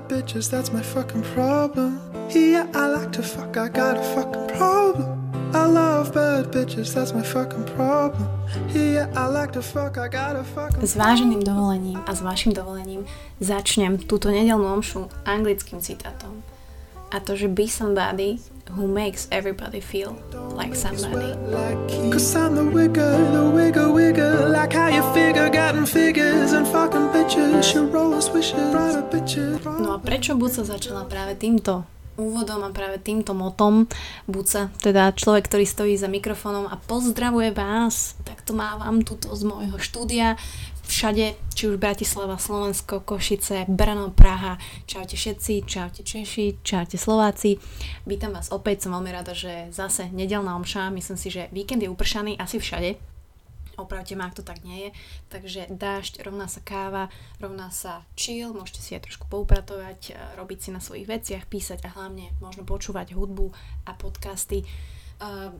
bad bitches, that's my fucking problem. Yeah, I like to fuck, I got a fucking problem. I love bad bitches, that's my fucking problem. Yeah, I like to fuck, I got a fucking S váženým dovolením a s vašim dovolením začnem túto nedelnú omšu anglickým citátom. A to, že be somebody who makes everybody feel like somebody. Cause I'm the wigger, the wigger, wigger. Like how you figure, getting figures and fucking bitches. You roll swishes, private bitches No a prečo Buca začala práve týmto úvodom a práve týmto motom? Buca, teda človek, ktorý stojí za mikrofónom a pozdravuje vás, tak to mávam tuto z môjho štúdia všade, či už Bratislava, Slovensko, Košice, Brno, Praha. Čaute všetci, čaute Češi, čaute Slováci. Vítam vás opäť, som veľmi rada, že zase nedelná omša, myslím si, že víkend je upršaný asi všade. Opravte ma, ak to tak nie je. Takže dážď, rovná sa káva, rovná sa chill, môžete si aj trošku poupratovať, e, robiť si na svojich veciach, písať a hlavne možno počúvať hudbu a podcasty. Uh,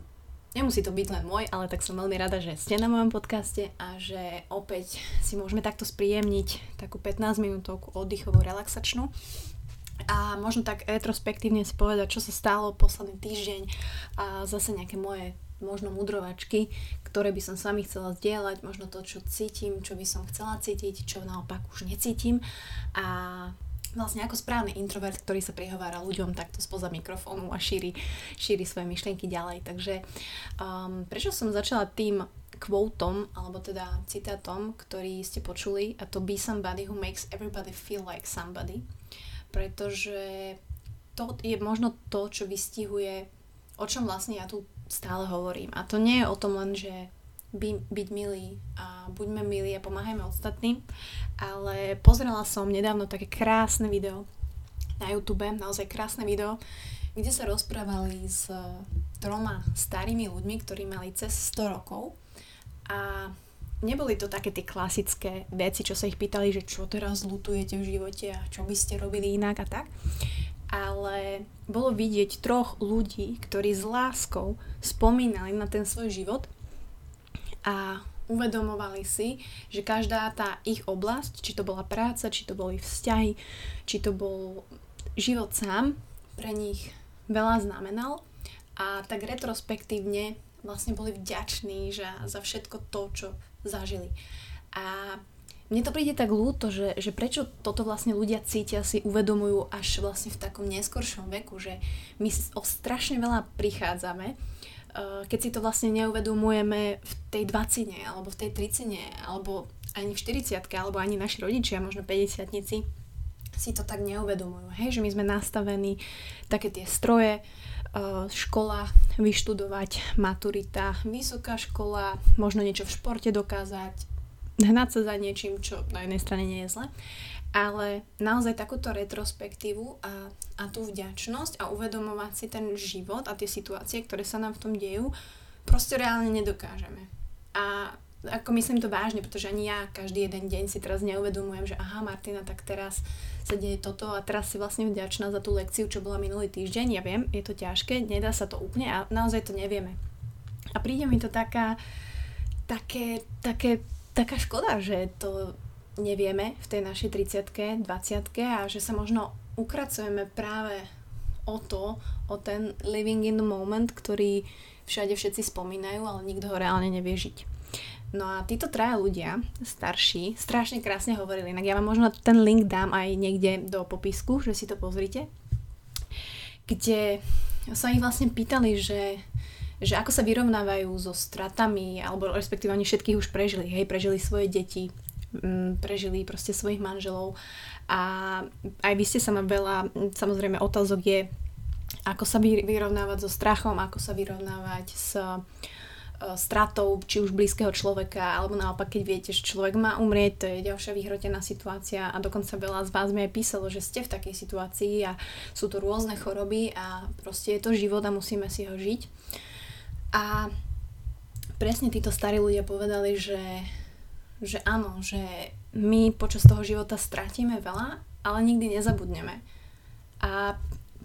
Nemusí to byť len môj, ale tak som veľmi rada, že ste na mojom podcaste a že opäť si môžeme takto spríjemniť takú 15 minútovku oddychovú, relaxačnú. A možno tak retrospektívne si povedať, čo sa stalo posledný týždeň a zase nejaké moje možno mudrovačky, ktoré by som s vami chcela zdieľať, možno to, čo cítim, čo by som chcela cítiť, čo naopak už necítim. A vlastne ako správny introvert, ktorý sa prihovára ľuďom takto spoza mikrofónu a šíri, šíri svoje myšlienky ďalej. Takže um, prečo som začala tým quotom, alebo teda citátom, ktorý ste počuli, a to be somebody who makes everybody feel like somebody, pretože to je možno to, čo vystihuje, o čom vlastne ja tu stále hovorím. A to nie je o tom len, že by, byť milí a buďme milí a pomáhajme ostatným. Ale pozrela som nedávno také krásne video na YouTube, naozaj krásne video, kde sa rozprávali s troma starými ľuďmi, ktorí mali cez 100 rokov a neboli to také tie klasické veci, čo sa ich pýtali, že čo teraz lutujete v živote a čo by ste robili inak a tak. Ale bolo vidieť troch ľudí, ktorí s láskou spomínali na ten svoj život a uvedomovali si, že každá tá ich oblasť, či to bola práca, či to boli vzťahy, či to bol život sám, pre nich veľa znamenal a tak retrospektívne vlastne boli vďační že za všetko to, čo zažili. A mne to príde tak ľúto, že, že prečo toto vlastne ľudia cítia, si uvedomujú až vlastne v takom neskoršom veku, že my o strašne veľa prichádzame keď si to vlastne neuvedomujeme v tej 20 alebo v tej 30 alebo ani v 40 alebo ani naši rodičia, možno 50 si to tak neuvedomujú. Hej, že my sme nastavení také tie stroje, eh, škola, vyštudovať, maturita, vysoká škola, možno niečo v športe dokázať, hnať sa za niečím, čo na jednej strane nie je zle ale naozaj takúto retrospektívu a, a tú vďačnosť a uvedomovať si ten život a tie situácie, ktoré sa nám v tom dejú, proste reálne nedokážeme. A ako myslím to vážne, pretože ani ja každý jeden deň si teraz neuvedomujem, že aha Martina, tak teraz sa deje toto a teraz si vlastne vďačná za tú lekciu, čo bola minulý týždeň. Ja viem, je to ťažké, nedá sa to úplne a naozaj to nevieme. A príde mi to taká, také, také, taká škoda, že to nevieme v tej našej 30 20 a že sa možno ukracujeme práve o to, o ten living in the moment, ktorý všade všetci spomínajú, ale nikto ho reálne nevie žiť. No a títo traja ľudia, starší, strašne krásne hovorili, inak ja vám možno ten link dám aj niekde do popisku, že si to pozrite, kde sa ich vlastne pýtali, že, že ako sa vyrovnávajú so stratami, alebo respektíve oni všetkých už prežili, hej, prežili svoje deti, prežili proste svojich manželov a aj vy ste sa ma veľa, samozrejme otázok je, ako sa vyrovnávať so strachom, ako sa vyrovnávať s e, stratou či už blízkeho človeka, alebo naopak, keď viete, že človek má umrieť, to je ďalšia vyhrotená situácia a dokonca veľa z vás mi aj písalo, že ste v takej situácii a sú to rôzne choroby a proste je to život a musíme si ho žiť. A presne títo starí ľudia povedali, že že áno, že my počas toho života stratíme veľa, ale nikdy nezabudneme. A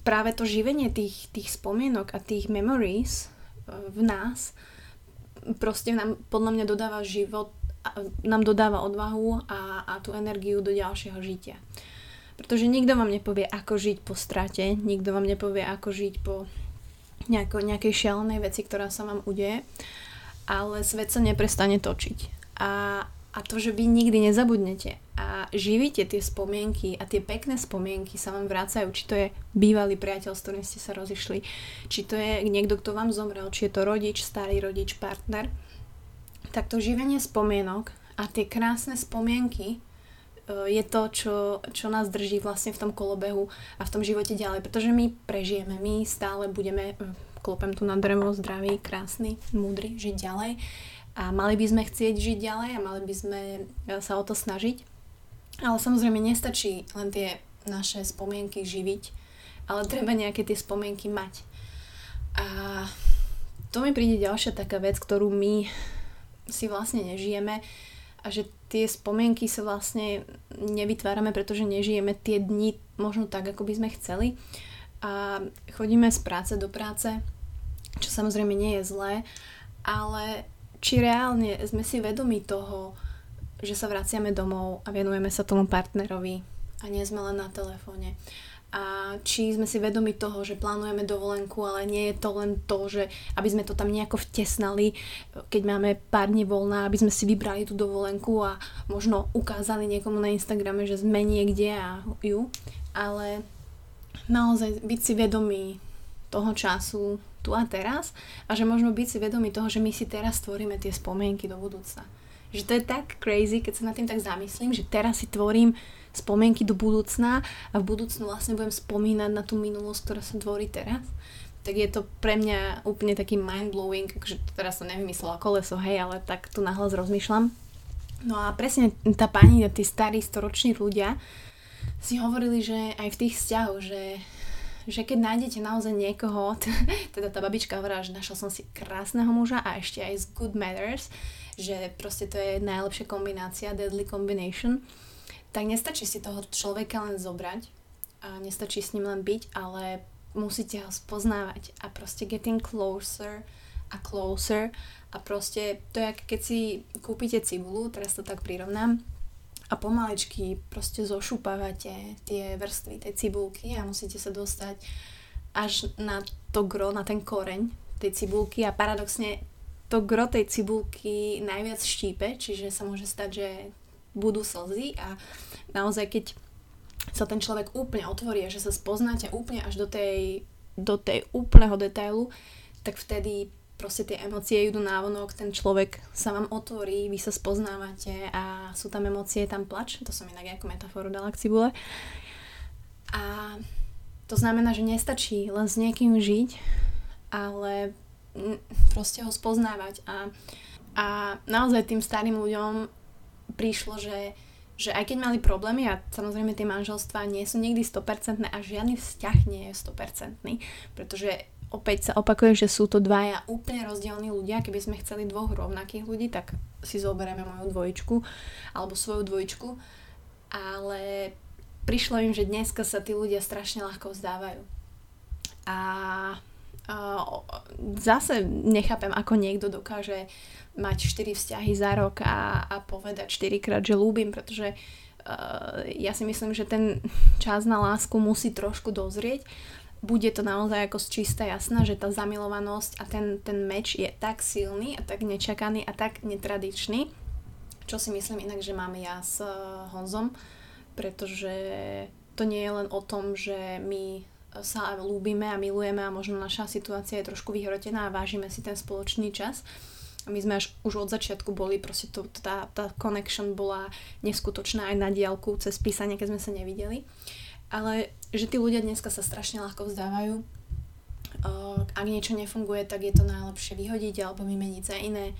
práve to živenie tých, tých spomienok a tých memories e, v nás proste nám podľa mňa dodáva život, nám dodáva odvahu a, a tú energiu do ďalšieho žitia. Pretože nikto vám nepovie, ako žiť po strate, nikto vám nepovie, ako žiť po nejako, nejakej šialenej veci, ktorá sa vám udeje, ale svet sa neprestane točiť. A, a to, že vy nikdy nezabudnete a živíte tie spomienky a tie pekné spomienky sa vám vrácajú, či to je bývalý priateľ, s ktorým ste sa rozišli, či to je niekto, kto vám zomrel, či je to rodič, starý rodič, partner, tak to živenie spomienok a tie krásne spomienky e, je to, čo, čo nás drží vlastne v tom kolobehu a v tom živote ďalej, pretože my prežijeme, my stále budeme, e, klopem tu na drevo, zdravý, krásny, múdry, žiť ďalej a mali by sme chcieť žiť ďalej a mali by sme e, sa o to snažiť ale samozrejme nestačí len tie naše spomienky živiť, ale treba nejaké tie spomienky mať. A to mi príde ďalšia taká vec, ktorú my si vlastne nežijeme a že tie spomienky sa vlastne nevytvárame, pretože nežijeme tie dni možno tak, ako by sme chceli. A chodíme z práce do práce, čo samozrejme nie je zlé, ale či reálne sme si vedomi toho, že sa vraciame domov a venujeme sa tomu partnerovi a nie sme len na telefóne. A či sme si vedomi toho, že plánujeme dovolenku, ale nie je to len to, že aby sme to tam nejako vtesnali, keď máme pár dní voľná, aby sme si vybrali tú dovolenku a možno ukázali niekomu na Instagrame, že sme niekde a ju. Ale naozaj byť si vedomý toho času tu a teraz a že možno byť si vedomý toho, že my si teraz stvoríme tie spomienky do budúcna. Že to je tak crazy, keď sa nad tým tak zamyslím, že teraz si tvorím spomienky do budúcna a v budúcnu vlastne budem spomínať na tú minulosť, ktorá sa tvorí teraz tak je to pre mňa úplne taký mind-blowing, akože teraz som nevymyslela koleso, hej, ale tak tu nahlas rozmýšľam. No a presne tá pani a tí starí storoční ľudia si hovorili, že aj v tých vzťahoch, že, že keď nájdete naozaj niekoho, teda tá babička hovorila, že našla som si krásneho muža a ešte aj z good matters, že proste to je najlepšia kombinácia, deadly combination, tak nestačí si toho človeka len zobrať a nestačí s ním len byť, ale musíte ho spoznávať a proste getting closer a closer a proste to je keď si kúpite cibulu, teraz to tak prirovnám, a pomaličky proste zošupávate tie vrstvy tej cibulky a musíte sa dostať až na to gro, na ten koreň tej cibulky a paradoxne to gro tej cibulky najviac štípe, čiže sa môže stať, že budú slzy a naozaj keď sa ten človek úplne otvorí a že sa spoznáte úplne až do tej, do tej úplného detailu, tak vtedy proste tie emócie idú návonok, ten človek sa vám otvorí, vy sa spoznávate a sú tam emócie, tam plač, to som inak ako metaforu dala k cibule. A to znamená, že nestačí len s niekým žiť, ale proste ho spoznávať a, a naozaj tým starým ľuďom prišlo, že, že aj keď mali problémy a samozrejme tie manželstvá nie sú nikdy 100% a žiadny vzťah nie je 100%, pretože opäť sa opakuje, že sú to dvaja úplne rozdielní ľudia, keby sme chceli dvoch rovnakých ľudí, tak si zoberieme moju dvojičku alebo svoju dvojičku, ale prišlo im, že dneska sa tí ľudia strašne ľahko vzdávajú. A zase nechápem, ako niekto dokáže mať 4 vzťahy za rok a, a povedať 4 krát, že ľúbim, pretože uh, ja si myslím, že ten čas na lásku musí trošku dozrieť. Bude to naozaj ako z čistá jasná, že tá zamilovanosť a ten, ten meč je tak silný a tak nečakaný a tak netradičný, čo si myslím inak, že mám ja s Honzom, pretože to nie je len o tom, že my sa ľúbime a milujeme a možno naša situácia je trošku vyhrotená a vážime si ten spoločný čas. My sme až už od začiatku boli, proste to, tá, tá connection bola neskutočná aj na diálku cez písanie, keď sme sa nevideli. Ale že tí ľudia dneska sa strašne ľahko vzdávajú. Ak niečo nefunguje, tak je to najlepšie vyhodiť alebo vymeniť za iné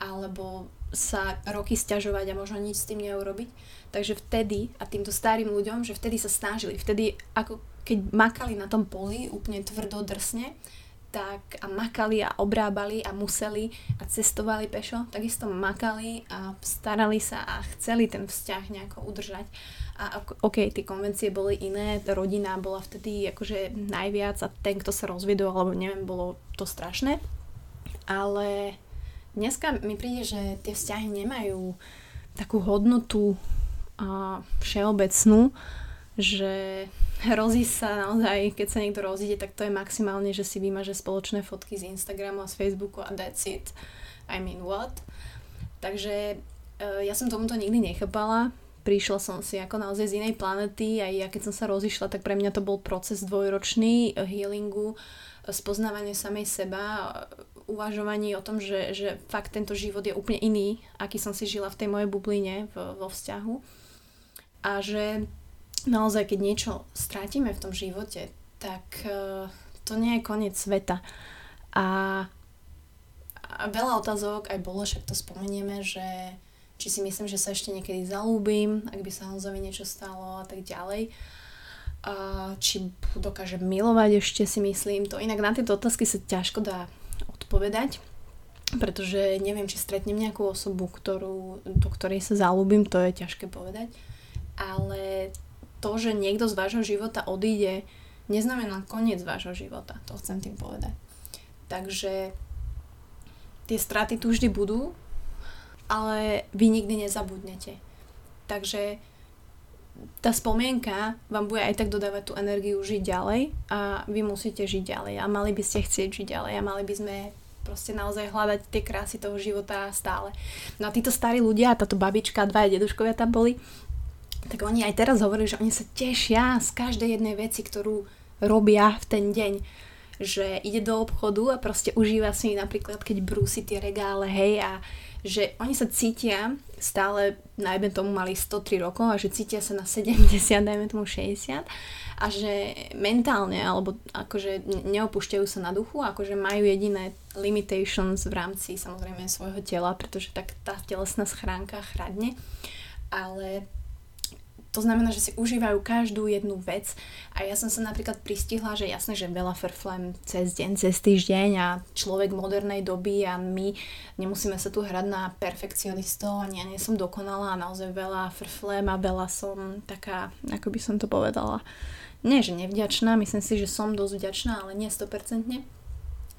alebo sa roky stiažovať a možno nič s tým neurobiť. Takže vtedy, a týmto starým ľuďom, že vtedy sa snažili, vtedy ako keď makali na tom poli úplne tvrdo drsne, tak a makali a obrábali a museli a cestovali pešo, takisto makali a starali sa a chceli ten vzťah nejako udržať. A ok, tie konvencie boli iné, rodina bola vtedy akože najviac a ten, kto sa rozvedol, alebo neviem, bolo to strašné. Ale dneska mi príde, že tie vzťahy nemajú takú hodnotu a všeobecnú, že hrozí sa naozaj, keď sa niekto rozíde, tak to je maximálne, že si vymaže spoločné fotky z Instagramu a z Facebooku a that's it. I mean what? Takže uh, ja som tomuto nikdy nechápala. Prišla som si ako naozaj z inej planety a ja keď som sa rozišla, tak pre mňa to bol proces dvojročný eh, healingu, eh, spoznávanie samej seba, uvažovaní o tom, že, že fakt tento život je úplne iný, aký som si žila v tej mojej bubline v, vo vzťahu. A že naozaj, keď niečo strátime v tom živote, tak uh, to nie je koniec sveta. A, a veľa otázok aj bolo, však to spomenieme, že či si myslím, že sa ešte niekedy zalúbim, ak by sa Honzovi niečo stalo a tak ďalej. A či dokážem milovať ešte si myslím. To inak na tieto otázky sa ťažko dá odpovedať, pretože neviem, či stretnem nejakú osobu, ktorú, do ktorej sa zalúbim, to je ťažké povedať. Ale to, že niekto z vášho života odíde, neznamená koniec vášho života. To chcem tým povedať. Takže tie straty tu vždy budú, ale vy nikdy nezabudnete. Takže tá spomienka vám bude aj tak dodávať tú energiu žiť ďalej a vy musíte žiť ďalej a mali by ste chcieť žiť ďalej a mali by sme proste naozaj hľadať tie krásy toho života stále. No a títo starí ľudia, táto babička, dvaja deduškovia tam boli, tak oni aj teraz hovorili, že oni sa tešia z každej jednej veci, ktorú robia v ten deň. Že ide do obchodu a proste užíva si napríklad, keď brúsi tie regále, hej, a že oni sa cítia stále, najmä tomu mali 103 rokov a že cítia sa na 70, dajme tomu 60 a že mentálne alebo akože neopúšťajú sa na duchu, akože majú jediné limitations v rámci samozrejme svojho tela, pretože tak tá telesná schránka chradne, ale to znamená, že si užívajú každú jednu vec a ja som sa napríklad pristihla, že jasné, že veľa frflem cez deň, cez týždeň a človek modernej doby a my nemusíme sa tu hrať na perfekcionistov ani ja nie som dokonalá a naozaj veľa frflem a veľa som taká, ako by som to povedala, nie že nevďačná, myslím si, že som dosť vďačná, ale nie 100%.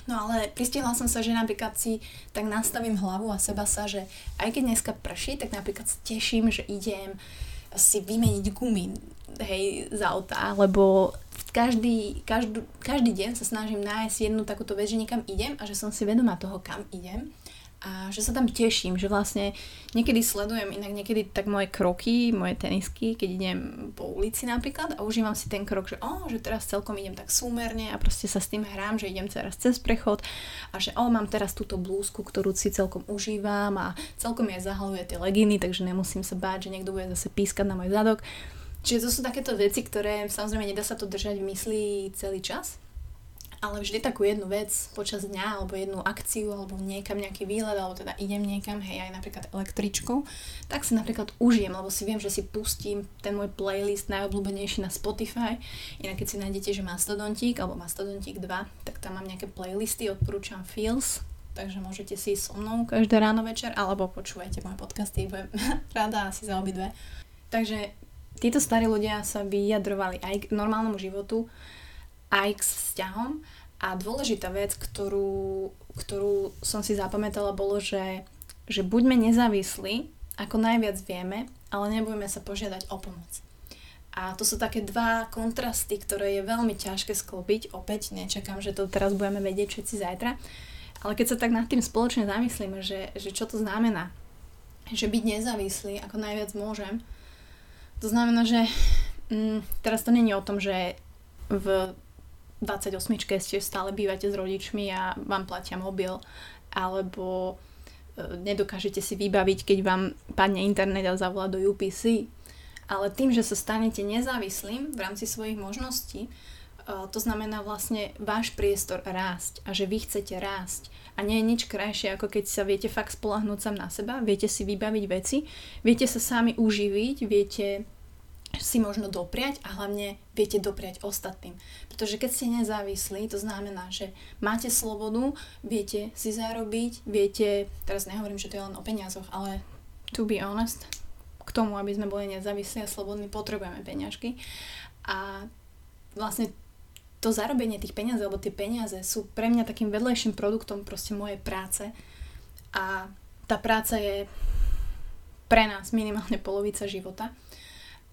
No ale pristihla som sa, že napríklad si tak nastavím hlavu a seba sa, že aj keď dneska prší, tak napríklad teším, že idem si vymeniť gumy hej, z auta, lebo každý, každý, každý deň sa snažím nájsť jednu takúto vec, že niekam idem a že som si vedomá toho, kam idem a že sa tam teším, že vlastne niekedy sledujem inak niekedy tak moje kroky, moje tenisky, keď idem po ulici napríklad a užívam si ten krok, že oh, že teraz celkom idem tak súmerne a proste sa s tým hrám, že idem teraz cez prechod a že oh, mám teraz túto blúzku, ktorú si celkom užívam a celkom je zahaluje tie leginy, takže nemusím sa báť, že niekto bude zase pískať na môj zadok. Čiže to sú takéto veci, ktoré samozrejme nedá sa to držať v mysli celý čas, ale vždy takú jednu vec počas dňa, alebo jednu akciu, alebo niekam nejaký výlet, alebo teda idem niekam, hej, aj napríklad električkou, tak si napríklad užijem, lebo si viem, že si pustím ten môj playlist najobľúbenejší na Spotify. Inak keď si nájdete, že Mastodontík, alebo Mastodontík 2, tak tam mám nejaké playlisty, odporúčam Feels, takže môžete si so mnou každé ráno večer, alebo počúvajte moje podcasty, budem rada asi za obidve. Takže títo starí ľudia sa vyjadrovali aj k normálnemu životu, aj k vzťahom. A dôležitá vec, ktorú, ktorú som si zapamätala, bolo, že, že buďme nezávislí, ako najviac vieme, ale nebudeme sa požiadať o pomoc. A to sú také dva kontrasty, ktoré je veľmi ťažké sklopiť. Opäť nečakám, že to teraz budeme vedieť všetci zajtra. Ale keď sa tak nad tým spoločne zamyslíme, že, že čo to znamená, že byť nezávislý ako najviac môžem, to znamená, že mm, teraz to není o tom, že v 28 ste stále bývate s rodičmi a vám platia mobil, alebo e, nedokážete si vybaviť, keď vám padne internet a zavolá do UPC. Ale tým, že sa stanete nezávislým v rámci svojich možností, e, to znamená vlastne váš priestor rásť a že vy chcete rásť. A nie je nič krajšie, ako keď sa viete fakt spolahnúť sám na seba, viete si vybaviť veci, viete sa sami uživiť, viete si možno dopriať a hlavne viete dopriať ostatným. Pretože keď ste nezávislí, to znamená, že máte slobodu, viete si zarobiť, viete, teraz nehovorím, že to je len o peniazoch, ale to be honest, k tomu, aby sme boli nezávislí a slobodní, potrebujeme peňažky. A vlastne to zarobenie tých peniazí, alebo tie peniaze sú pre mňa takým vedlejším produktom proste mojej práce. A tá práca je pre nás minimálne polovica života.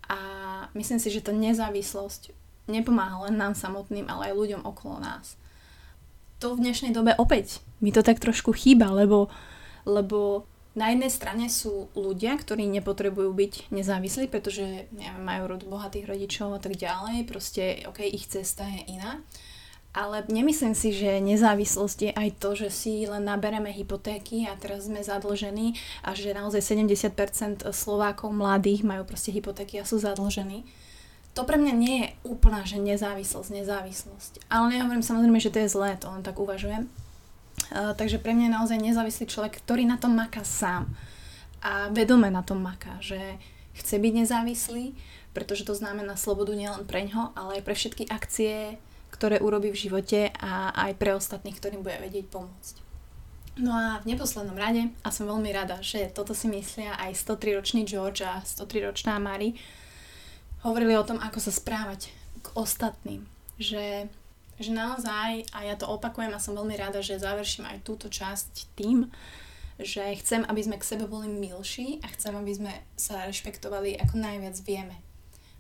A myslím si, že to nezávislosť nepomáha len nám samotným, ale aj ľuďom okolo nás. To v dnešnej dobe opäť mi to tak trošku chýba, lebo, lebo na jednej strane sú ľudia, ktorí nepotrebujú byť nezávislí, pretože neviem, majú rod bohatých rodičov a tak ďalej, proste ok, ich cesta je iná. Ale nemyslím si, že nezávislosť je aj to, že si len nabereme hypotéky a teraz sme zadlžení a že naozaj 70% Slovákov mladých majú proste hypotéky a sú zadlžení. To pre mňa nie je úplná, že nezávislosť, nezávislosť. Ale nehovorím samozrejme, že to je zlé, to len tak uvažujem. Uh, takže pre mňa je naozaj nezávislý človek, ktorý na tom maká sám. A vedome na tom maká, že chce byť nezávislý, pretože to znamená slobodu nielen pre ňo, ale aj pre všetky akcie, ktoré urobí v živote a aj pre ostatných, ktorým bude vedieť pomôcť. No a v neposlednom rade, a som veľmi rada, že toto si myslia aj 103-ročný George a 103-ročná Mary, hovorili o tom, ako sa správať k ostatným. Že, že naozaj, a ja to opakujem a som veľmi rada, že završím aj túto časť tým, že chcem, aby sme k sebe boli milší a chcem, aby sme sa rešpektovali ako najviac vieme.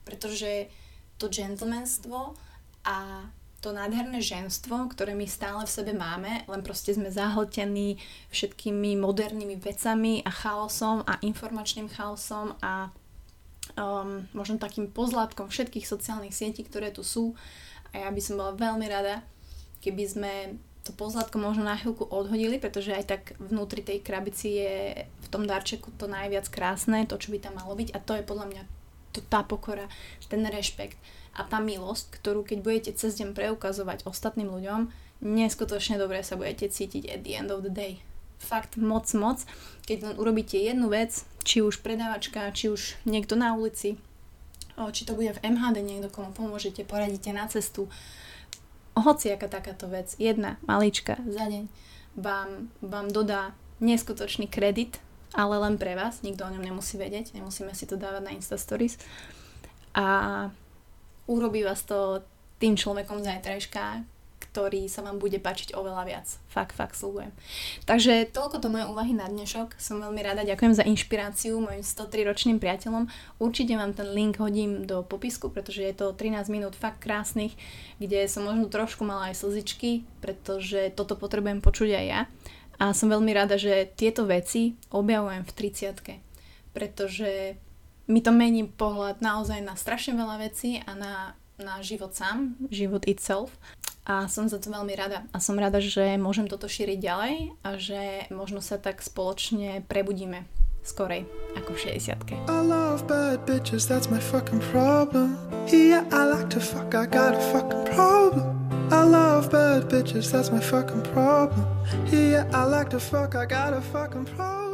Pretože to gentlemanstvo a to nádherné ženstvo, ktoré my stále v sebe máme, len proste sme zahltení všetkými modernými vecami a chaosom a informačným chaosom a um, možno takým pozlátkom všetkých sociálnych sietí, ktoré tu sú. A ja by som bola veľmi rada, keby sme to pozlátko možno na chvíľku odhodili, pretože aj tak vnútri tej krabici je v tom darčeku to najviac krásne, to, čo by tam malo byť a to je podľa mňa to, tá pokora, ten rešpekt a tá milosť, ktorú keď budete cez deň preukazovať ostatným ľuďom, neskutočne dobre sa budete cítiť at the end of the day. Fakt moc, moc. Keď len urobíte jednu vec, či už predávačka, či už niekto na ulici, či to bude v MHD niekto, komu pomôžete, poradíte na cestu, hociaká takáto vec, jedna malička za deň, vám, vám dodá neskutočný kredit, ale len pre vás, nikto o ňom nemusí vedieť, nemusíme si to dávať na Insta Stories. A urobí vás to tým človekom zajtrajška, ktorý sa vám bude páčiť oveľa viac. Fakt, fakt slúbujem. Takže toľko to moje úvahy na dnešok. Som veľmi rada, ďakujem za inšpiráciu mojim 103 ročným priateľom. Určite vám ten link hodím do popisku, pretože je to 13 minút fakt krásnych, kde som možno trošku mala aj slzičky, pretože toto potrebujem počuť aj ja. A som veľmi rada, že tieto veci objavujem v 30 pretože mi to mení pohľad naozaj na strašne veľa vecí a na, na život sám, život itself. A som za to veľmi rada. A som rada, že môžem toto šíriť ďalej a že možno sa tak spoločne prebudíme skorej ako v 60 I love bad bitches, that's my fucking problem. Yeah, I like to fuck, I got a fucking problem. I love bad bitches, that's my fucking problem. Yeah, I like to fuck, I got a fucking problem.